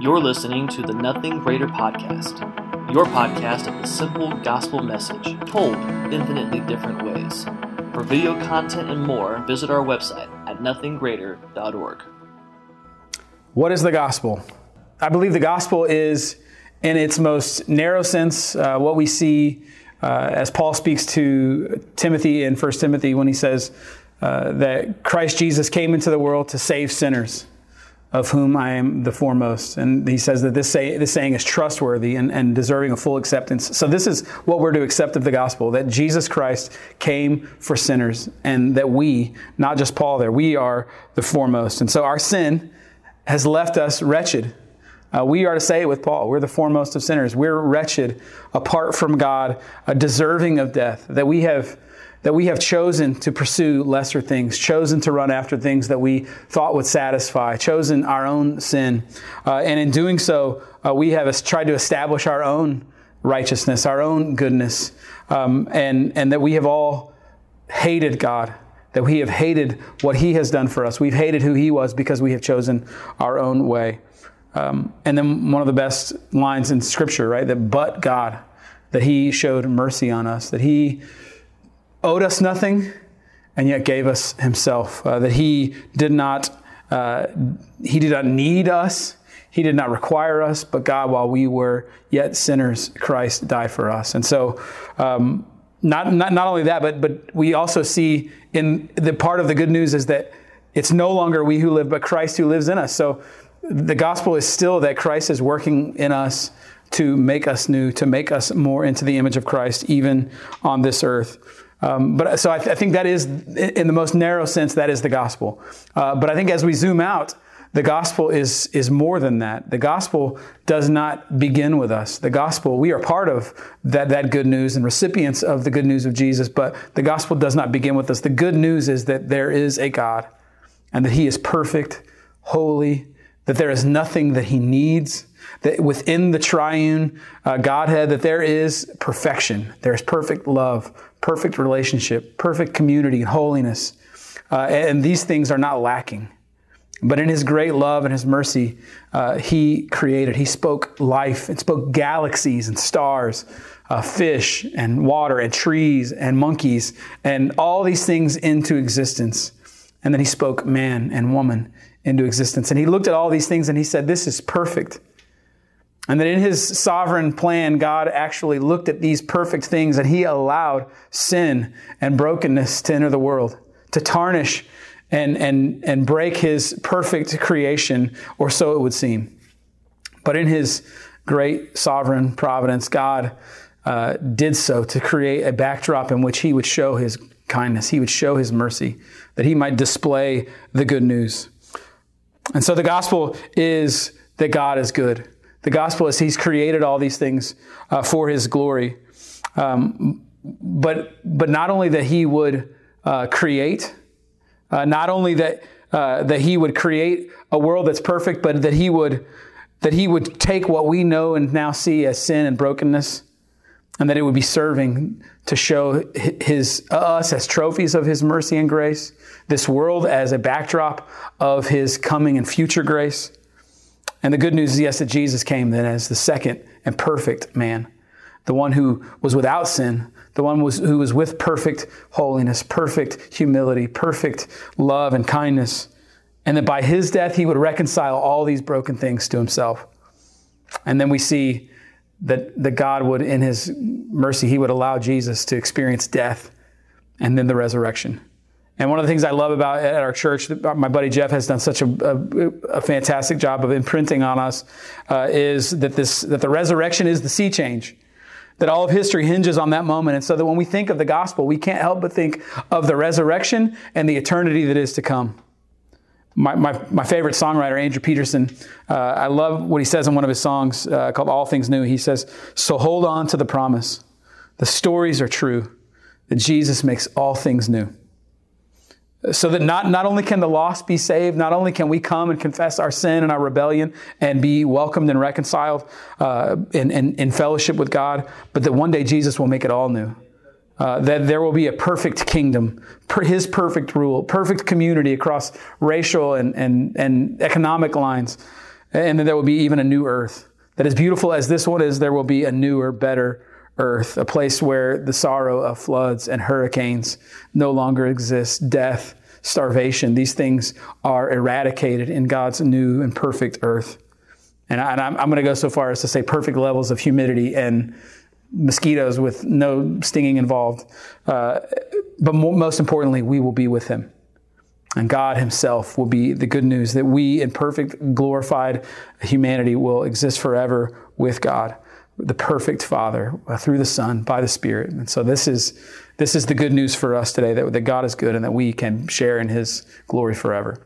You're listening to the Nothing Greater Podcast, your podcast of the simple gospel message told infinitely different ways. For video content and more, visit our website at nothinggreater.org. What is the gospel? I believe the gospel is, in its most narrow sense, uh, what we see uh, as Paul speaks to Timothy in 1 Timothy when he says uh, that Christ Jesus came into the world to save sinners of whom I am the foremost. And he says that this, say, this saying is trustworthy and, and deserving of full acceptance. So, this is what we're to accept of the gospel that Jesus Christ came for sinners, and that we, not just Paul there, we are the foremost. And so, our sin has left us wretched. Uh, we are to say it with Paul. We're the foremost of sinners. We're wretched apart from God, uh, deserving of death. That we have that we have chosen to pursue lesser things, chosen to run after things that we thought would satisfy, chosen our own sin. Uh, and in doing so, uh, we have tried to establish our own righteousness, our own goodness, um, and, and that we have all hated God, that we have hated what He has done for us. We've hated who He was because we have chosen our own way. Um, and then one of the best lines in Scripture, right? That but God, that He showed mercy on us, that He owed us nothing and yet gave us himself. Uh, that he did not uh, he did not need us. He did not require us, but God, while we were yet sinners, Christ died for us. And so, um, not, not, not only that, but, but we also see in the part of the good news is that it's no longer we who live, but Christ who lives in us. So the gospel is still that Christ is working in us to make us new, to make us more into the image of Christ, even on this earth. Um, but so I, th- I, think that is, in the most narrow sense, that is the gospel. Uh, but I think as we zoom out, the gospel is is more than that. The gospel does not begin with us. The gospel, we are part of that, that good news and recipients of the good news of Jesus, but the gospel does not begin with us. The good news is that there is a God and that He is perfect, holy, that there is nothing that He needs, that within the triune uh, Godhead, that there is perfection. There is perfect love, perfect relationship, perfect community and holiness. Uh, and these things are not lacking. But in his great love and his mercy, uh, he created, he spoke life and spoke galaxies and stars, uh, fish and water and trees and monkeys and all these things into existence. And then he spoke man and woman into existence. And he looked at all these things and he said, This is perfect. And that in his sovereign plan, God actually looked at these perfect things and he allowed sin and brokenness to enter the world, to tarnish and, and, and break his perfect creation, or so it would seem. But in his great sovereign providence, God uh, did so to create a backdrop in which he would show his kindness, he would show his mercy, that he might display the good news. And so the gospel is that God is good. The gospel is He's created all these things uh, for His glory. Um, but, but not only that He would uh, create, uh, not only that, uh, that He would create a world that's perfect, but that He would, that He would take what we know and now see as sin and brokenness, and that it would be serving to show his, us as trophies of His mercy and grace, this world as a backdrop of His coming and future grace. And the good news is, yes, that Jesus came then as the second and perfect man, the one who was without sin, the one was, who was with perfect holiness, perfect humility, perfect love and kindness. And that by his death, he would reconcile all these broken things to himself. And then we see that, that God would, in his mercy, he would allow Jesus to experience death and then the resurrection. And one of the things I love about at our church, my buddy Jeff has done such a, a, a fantastic job of imprinting on us, uh, is that this that the resurrection is the sea change. That all of history hinges on that moment. And so that when we think of the gospel, we can't help but think of the resurrection and the eternity that is to come. My, my, my favorite songwriter, Andrew Peterson, uh, I love what he says in one of his songs uh, called All Things New. He says, So hold on to the promise. The stories are true, that Jesus makes all things new so that not, not only can the lost be saved, not only can we come and confess our sin and our rebellion and be welcomed and reconciled uh, in, in, in, fellowship with God, but that one day Jesus will make it all new. Uh, that there will be a perfect kingdom, per his perfect rule, perfect community across racial and, and, and economic lines. And then there will be even a new earth. That as beautiful as this one is, there will be a newer, better earth, a place where the sorrow of floods and hurricanes no longer exists, death, starvation, these things are eradicated in God's new and perfect earth. And, I, am going to go so far as to say perfect levels of humidity and mosquitoes with no stinging involved. Uh, but most importantly, we will be with him. And God Himself will be the good news that we in perfect, glorified humanity will exist forever with God, the perfect Father, uh, through the Son, by the Spirit. And so this is, this is the good news for us today that, that God is good and that we can share in His glory forever.